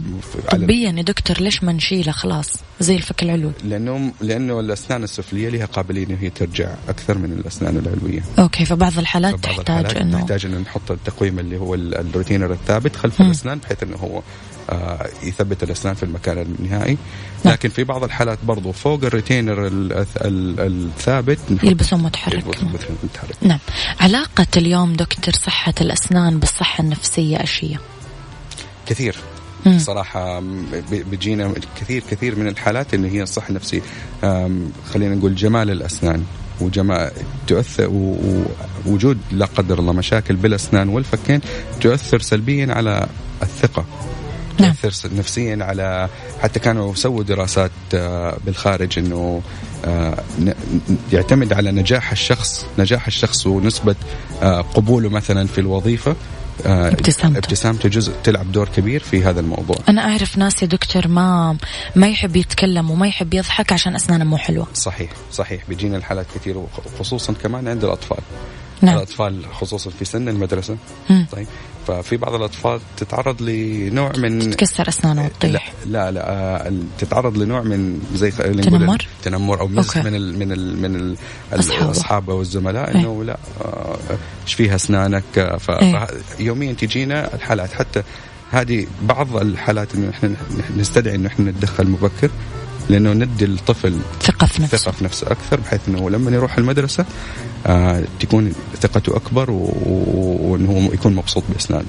طبيا يا دكتور ليش ما نشيله خلاص؟ زي الفك العلوي. لأنه لأنه الأسنان السفلية لها قابلية إنه هي ترجع أكثر من الأسنان العلوية. okay فبعض الحالات فبعض تحتاج الحالات إنه نحتاج انه نحط التقويم اللي هو ال- ال retainer الثابت خلف مم. الأسنان بحيث إنه هو آه يثبت الأسنان في المكان النهائي نعم. لكن في بعض الحالات برضو فوق ال retainer ال- ال- الثابت يلبسون متحرك يلبس كمان. متحرك نعم علاقة اليوم دكتور صحة الأسنان بالصحة النفسية هي؟ كثير مم. صراحة م- ب- بيجينا كثير كثير من الحالات اللي هي الصحة النفسية آم، خلينا نقول جمال الأسنان وجمال تؤثر ووجود لا قدر الله مشاكل بالأسنان والفكين تؤثر سلبيا على الثقة نعم. تؤثر نفسيا على حتى كانوا سووا دراسات آه، بالخارج إنه آه، يعتمد على نجاح الشخص نجاح الشخص ونسبة آه، قبوله مثلا في الوظيفة آه، ابتسامته. ابتسامته جزء تلعب دور كبير في هذا الموضوع. أنا أعرف ناس يا دكتور ما ما يحب يتكلم وما يحب يضحك عشان أسنانه مو حلوة. صحيح صحيح. بيجينا الحالات كثير وخصوصا كمان عند الأطفال. نعم. الأطفال خصوصا في سن المدرسة. مم. طيب. ففي بعض الأطفال تتعرض لنوع من تتكسر أسنانه وتطيح لا لا آه، تتعرض لنوع من زي تنمر؟ تنمر أو مزح. من ال من ال من ال. الأصحاب والزملاء إيه. إنه لا آه، إيش فيها أسنانك آه، ف- إيه. فيوميا تجينا الحالات حتى هذه بعض الحالات إنه إحنا نستدعي إنه إحنا نتدخل مبكر لأنه ندي الطفل ثقة في نفسه ثقة في نفسه أكثر بحيث إنه لما يروح المدرسة آه تكون ثقته أكبر وإنه يكون مبسوط بأسنانه.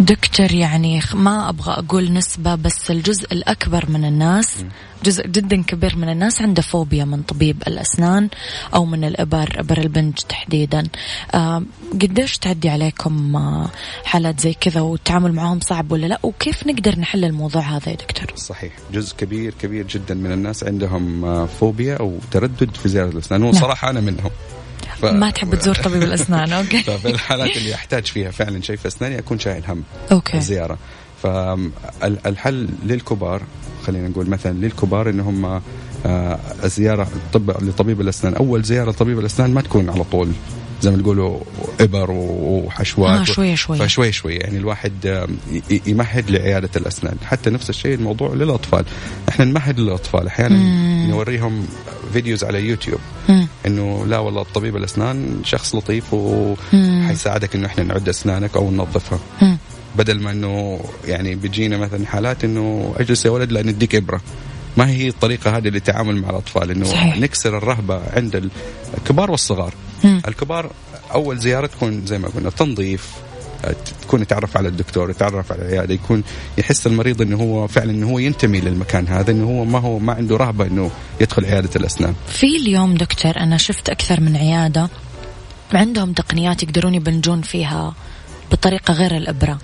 دكتور يعني ما أبغى أقول نسبة بس الجزء الأكبر من الناس جزء جدا كبير من الناس عنده فوبيا من طبيب الأسنان أو من الإبر إبر البنج تحديدا. آه قديش تعدي عليكم آه حالات زي كذا والتعامل معهم صعب ولا لا؟ وكيف نقدر نحل الموضوع هذا يا دكتور؟ صحيح. جزء كبير كبير جدا من الناس عندهم آه، فوبيا أو تردد في زيارة الأسنان. نعم. وصراحه أنا منهم. ف... ما تحب تزور طبيب الأسنان [LAUGHS] okay. ففي الحالات اللي يحتاج فيها فعلا شيء في أسناني أكون شايل هم okay. الزيارة. فالحل للكبار خلينا نقول مثلا للكبار إن هم آه، الزياره الطب لطبيب الأسنان. أول زيارة لطبيب الأسنان ما تكون على طول. زي ما تقولوا إبر وحشوات. آه، شوية شوية. فشوي شوي يعني الواحد آه، يمهد لعيادة الأسنان. حتى نفس الشيء الموضوع للأطفال. إحنا نمهد للأطفال. أحيانا نوريهم فيديوز على يوتيوب. مم. إنه لا والله طبيب الأسنان شخص لطيف. وحيساعدك إنه إحنا نعد أسنانك أو ننظفها. بدل ما إنه يعني بتجينا مثلا حالات إنه أجلس يا ولد لا نديك إبرة ما هي الطريقة هذه للتعامل مع الأطفال إنه صحيح. نكسر الرهبة عند الكبار والصغار مم. الكبار أول زيارة تكون زي ما قلنا تنظيف تكون يتعرف على الدكتور يتعرف على العياده يكون يحس المريض إنه هو فعلا إنه هو ينتمي للمكان هذا إنه هو ما هو ما عنده رهبة إنه يدخل عيادة الأسنان. في اليوم دكتور أنا شفت أكثر من عيادة عندهم تقنيات يقدرون يبنجون فيها بطريقة غير الإبرة. أم،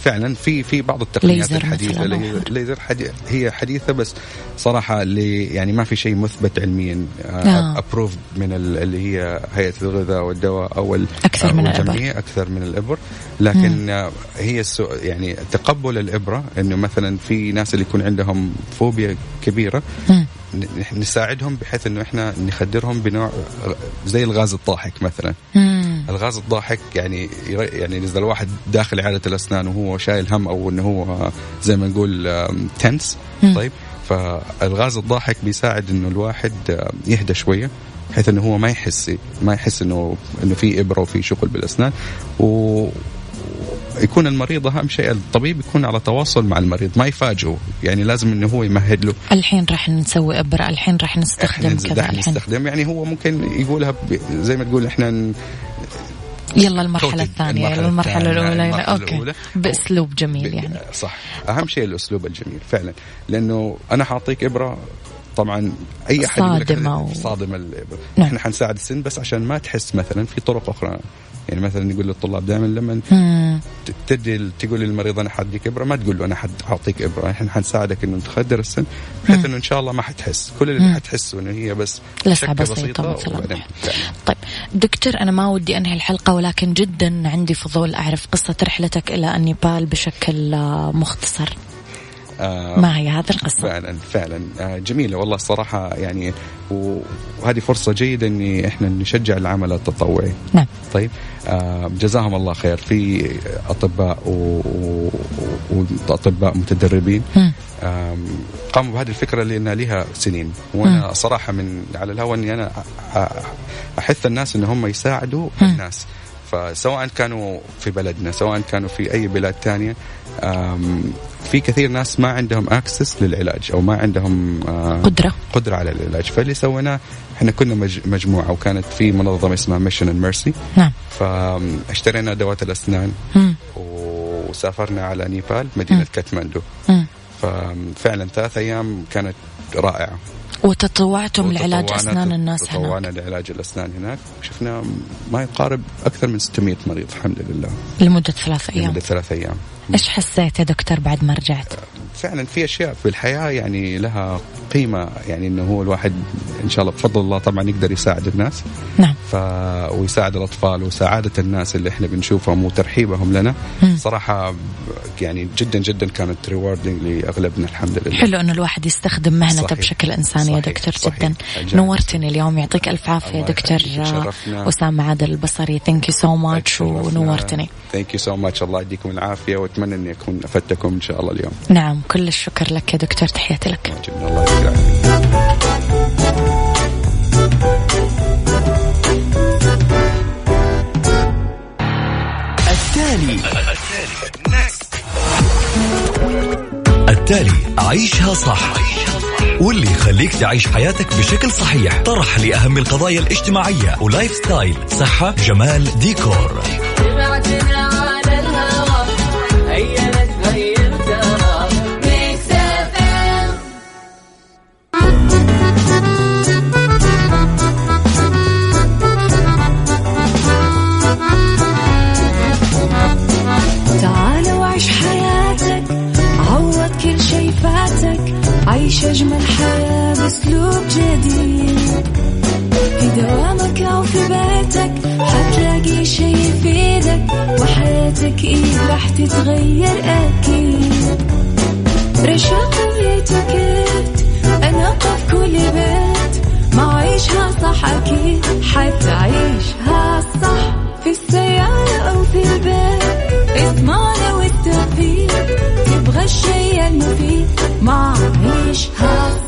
فعلا في في بعض التقنيات الحديثة. ليزر حدي هي حديثة بس صراحة اللي يعني ما في شيء مثبت علميا آه. ابروف من ال- اللي هي هيئة الغذاء والدواء أو أكثر من. الجمعية أكثر من الإبر لكن آه، هي يعني تقبل الإبرة إنه مثلا في ناس اللي يكون عندهم فوبيا كبيرة مم. نساعدهم بحيث إنه إحنا نخدرهم بنوع زي الغاز الضاحك مثلا مم. الغاز الضاحك يعني يعني إذا الواحد داخل عياده الأسنان وهو شايل هم أو إنه هو زي ما نقول تنس. طيب فالغاز الضاحك بيساعد إنه الواحد يهدى شوية بحيث إنه هو ما يحس ما يحس إنه إنه في إبرة وفي شغل بالأسنان و يكون المريض أهم شيء الطبيب يكون على تواصل مع المريض ما يفاجئه. يعني لازم إنه هو يمهد له. الحين راح نسوي إبرة الحين راح نستخدم كذا الحين. نستخدم. يعني هو ممكن يقولها زي ما تقول إحنا يلا المرحلة. الثانية يلا المرحلة الأولى المرحلة يلا أوكي. الأولى. بأسلوب جميل يعني. صح. أهم شيء الأسلوب الجميل فعلا. لأنه أنا حأعطيك إبرة طبعا أي أحد هذه و- صادمة الابره نعم. إحنا حنساعد السن بس عشان ما تحس مثلا في طرق أخرى. يعني مثلا يقول للطلاب دائما لما تدي تقول للمريض أنا حديك إبرة ما تقول له أنا حد حاعطيك إبرة. إحنا حنساعدك إنه تخدر السن بحيث إنه إن شاء الله ما حتحس. كل اللي. حتحسه إنه هي بس لسعة شكة بسيطة. طيب دكتور أنا ما ودي أنهي الحلقة ولكن جدا عندي فضول أعرف قصة رحلتك إلى النيبال بشكل آه، مختصر. آه، ما هي هذه القصة. فعلا فعلا. آه، جميلة والله الصراحة يعني وهذه فرصة جيدة إني إحنا نشجع العمل التطوعي. نعم. طيب آه، جزاهم الله خير. في أطباء و- و- واطباء متدربين. آم، قاموا بهذه الفكرة لأن لها سنين. وأنا صراحة من على الهوى إني أنا أ- أ- أحث الناس إن هم يساعدوا مم. الناس. فسواء كانوا في بلدنا سواء كانوا في أي بلاد تانية آم، في كثير ناس ما عندهم access للعلاج أو ما عندهم قدرة. قدرة على العلاج. فاللي سويناه إحنا كنا مج- مجموعة وكانت في منظمة اسمها Mission and Mercy نعم. فاشترينا أدوات الأسنان مم. وسافرنا على نيبال مدينة مم. كاتماندو. مم. ففعلا ثلاث أيام كانت رائعة. وتطوعتم لعلاج أسنان الناس هناك. تطوعنا لعلاج الأسنان هناك. وشفنا ما يقارب أكثر من 600 مريض الحمد لله. لمدة ثلاث أيام. لمدة ثلاث أيام. إيش حسيت يا دكتور بعد ما رجعت؟ فعلا في أشياء في الحياة يعني لها قيمة يعني إنه هو الواحد إن شاء الله بفضل الله طبعا يقدر يساعد الناس نعم ف... ويساعد الأطفال وسعاده الناس اللي إحنا بنشوفهم وترحيبهم لنا مم. صراحة يعني جدا جدا كانت ريوردنج لأغلبنا الحمد لله حلو إنه الواحد يستخدم مهنته صحيح. بشكل إنساني يا صحيح. دكتور صحيح. جدا أجل. نورتني اليوم يعطيك ألف عافية دكتور. أسامة عادل البصري thank you so much ونورتني thank you so much الله يديكم العافية وأتمنى إني أكون أفدتكم إن شاء الله اليوم نعم كل الشكر لك يا دكتور تحياتي لك. الله التالي. التالي عيشها صح. واللي يخليك تعيش حياتك بشكل صحيح. طرح لأهم القضايا الاجتماعية و lifestyle صحة جمال ديكور. تعال إيه راح تتغير أكيد. رشاق ويتوكيت أنا في كل بيت. ما عيشها صح أكيد حتعيشها صح. في السيارة أو في البيت اسمعنا والتوفيق. تبغى الشيء المفيد ما عيشها صح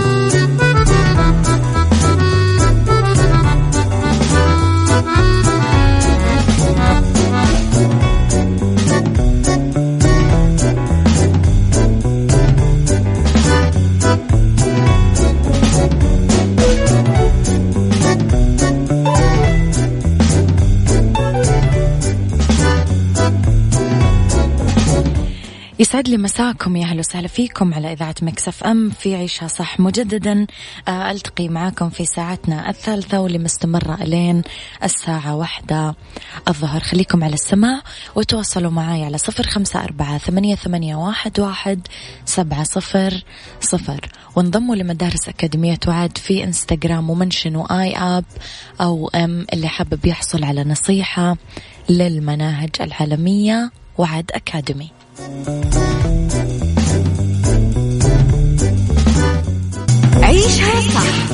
يسعد لي مساكم يا أهلا وسهلا فيكم على إذاعة Mix FM في عيشها صح مجددا. آه، ألتقي معاكم في ساعتنا الثالثة واللي مستمرة إلين الساعة واحدة الظهر. خليكم على السماع وتواصلوا معي على صفر خمسة أربعة ثمانية, ثمانية واحد, واحد سبعة صفر صفر. وانضموا لمدارس أكاديمية وعد في إنستغرام و mention وآي آب أو إم اللي حابب يحصل على نصيحة للمناهج العالمية وعد أكاديمي. عيشها صح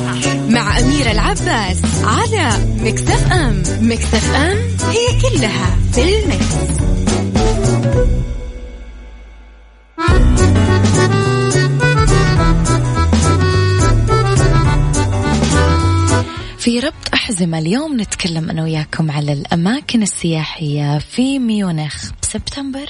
مع أميرة العباس على مكتف أم مكتف أم هي كلها في المكس. في ربط أحزمة اليوم نتكلم أنا وياكم على الأماكن السياحية في ميونخ بسبتمبر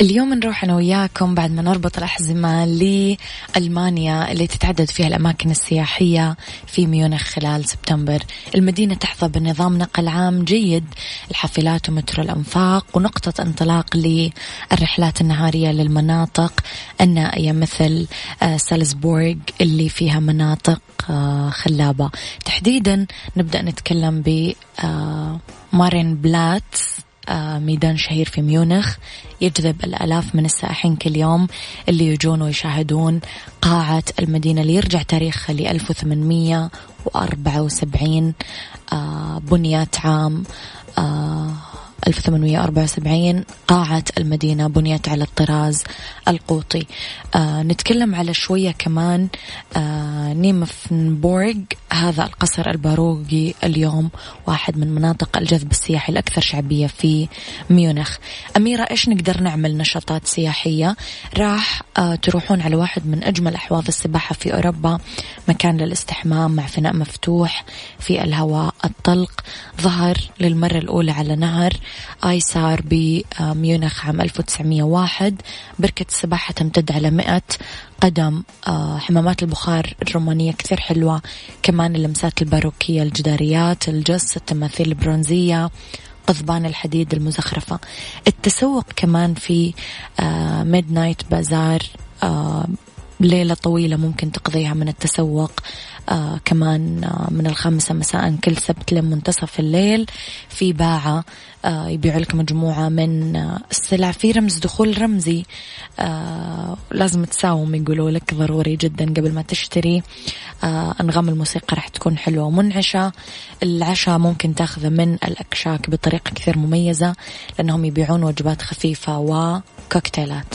اليوم نروح أنا وياكم بعد ما نربط الأحزمة لألمانيا اللي تتعدد فيها الأماكن السياحية في ميونخ خلال سبتمبر. المدينة تحظى بنظام نقل عام جيد الحافلات ومترو الأنفاق ونقطة انطلاق للرحلات النهارية للمناطق النائية مثل آه، سالزبورغ اللي فيها مناطق آه، خلابة. تحديدا نبدأ نتكلم ب آه، مارين بلاتس. ميدان شهير في ميونخ يجذب الآلاف من السائحين كل يوم اللي يجون ويشاهدون قاعة المدينة اللي يرجع تاريخها ل 1874 آه، بنيت عام آه، 1874 قاعة المدينة بنيت على الطراز القوطي. آه نتكلم على شوية كمان. آه نيمفنبورغ هذا القصر الباروغي اليوم واحد من مناطق الجذب السياحي الأكثر شعبية في ميونخ. أميرة إيش نقدر نعمل نشاطات سياحية؟ راح آه تروحون على واحد من أجمل أحواض السباحة في أوروبا. مكان للاستحمام مع فناء مفتوح في الهواء الطلق. ظهر للمرة الأولى على نهر. آيسار بميونخ عام 1901 بركة السباحة تمتد على 100 قدم. آه، حمامات البخار الرومانية كثير حلوة. كمان اللمسات الباروكية الجداريات الجص التماثيل البرونزية قضبان الحديد المزخرفة. التسوق كمان في midnight bazaar آه، ليلة طويلة ممكن تقضيها من التسوق. آه كمان آه من الخامسة مساء كل سبت لمنتصف الليل في باعة آه يبيعوا لك مجموعة من آه السلع في رمز دخول رمزي. آه لازم تساوم يقولوا لك ضروري جدا قبل ما تشتري. آه أنغام الموسيقى راح تكون حلوة ومنعشة. العشاء ممكن تاخذه من الأكشاك بطريقة كثير مميزة لأنهم يبيعون وجبات خفيفة وكوكتيلات.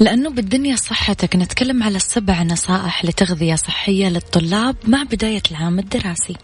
لأنه بالدنيا صحتك. نتكلم على السبع نصائح لتغذية صحية للطلاب مع بداية العام الدراسي.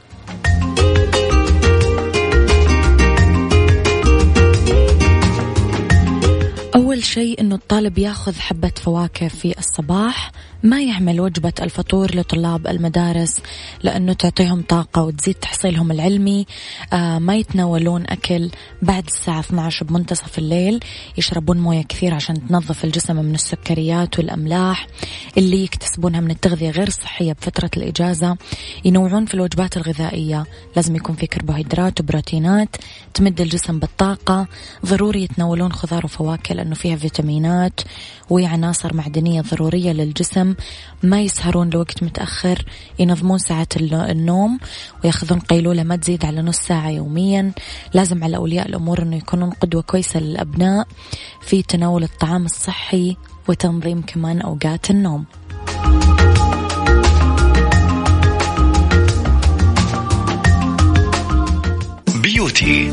أول شيء أنه الطالب ياخذ حبة فواكه في الصباح ما يعمل وجبة الفطور لطلاب المدارس لأنه تعطيهم طاقة وتزيد تحصيلهم العلمي. آه ما يتناولون أكل بعد الساعة 12 بمنتصف الليل يشربون موية كثير عشان تنظف الجسم من السكريات والأملاح اللي يكتسبونها من التغذية غير الصحية بفترة الإجازة. ينوعون في الوجبات الغذائية لازم يكون في كربوهيدرات وبروتينات تمد الجسم بالطاقة. ضروري يتناولون خضار وفواكه لأنه فيها فيتامينات وعناصر معدنية ضرورية للجسم ما يسهرون لوقت متأخر ينظمون ساعات النوم وياخذون قيلولة ما تزيد على نص ساعة يوميا. لازم على أولياء الأمور أنه يكونون قدوة كويسة للأبناء في تناول الطعام الصحي وتنظيم كمان أوقات النوم. beauty.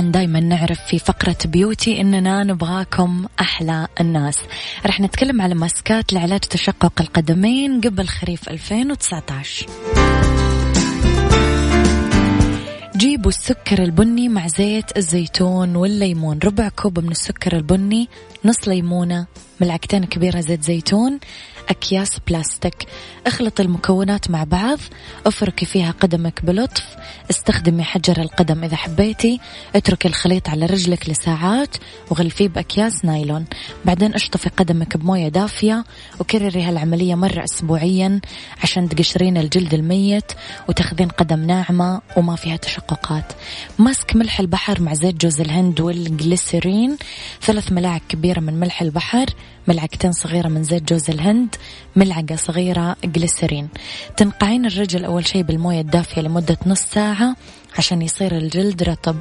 دايما نعرف في فقرة بيوتي إننا نبغاكم أحلى الناس. رح نتكلم على ماسكات لعلاج تشقق القدمين قبل خريف 2019 جيبوا السكر البني مع زيت الزيتون والليمون. ربع كوب من السكر البني نص ليمونة ملعقتين كبيرة زيت زيتون أكياس بلاستيك. اخلط المكونات مع بعض افركي فيها قدمك بلطف. استخدمي حجر القدم إذا حبيتي. اتركي الخليط على رجلك لساعات وغلفيه بأكياس نايلون. بعدين اشطفي قدمك بموية دافية وكرري هالعملية مرة أسبوعيا عشان تقشرين الجلد الميت وتاخذين قدم ناعمة وما فيها تشققات. ماسك ملح البحر مع زيت جوز الهند والجليسرين ثلاث ملاعق كبيرة من ملح البحر ملعقتين صغيرة من زيت جوز الهند ملعقة صغيرة جليسرين تنقعين الرجل أول شيء بالموية الدافية لمدة نص ساعة. عشان يصير الجلد رطب.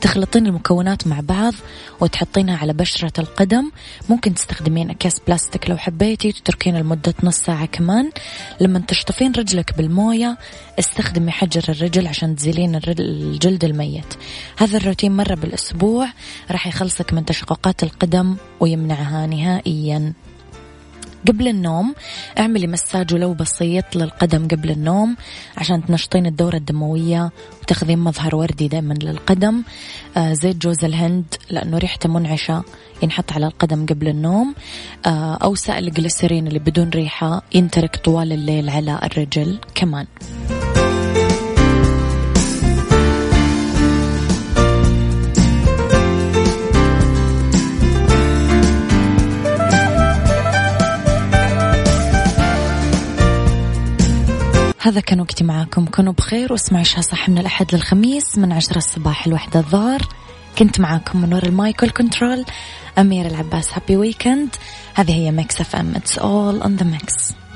تخلطين المكونات مع بعض وتحطينها على بشرة القدم. ممكن تستخدمين أكياس بلاستيك لو حبيتي تتركين لمدة نص ساعة كمان. لما تشطفين رجلك بالموية استخدمي حجر الرجل عشان تزيلين الجلد الميت. هذا الروتين مرة بالأسبوع راح يخلصك من تشققات القدم ويمنعها نهائيا. قبل النوم اعملي مساج ولو بسيط للقدم قبل النوم عشان تنشطين الدورة الدموية وتاخذين مظهر وردي دائما للقدم. آه زيت جوز الهند لأنه ريحته منعشة ينحط على القدم قبل النوم. آه أو سائل الجليسرين اللي بدون ريحة ينترك طوال الليل على الرجل كمان. هذا كان وقتي معاكم. كونوا بخير واسمعوا عيشها صح من الأحد للخميس من عشرة الصباح الوحدة الظهر. كنت معاكم من وراء ال mic وال control. أمير العباس happy weekend هذه هي Mix FM it's all in the mix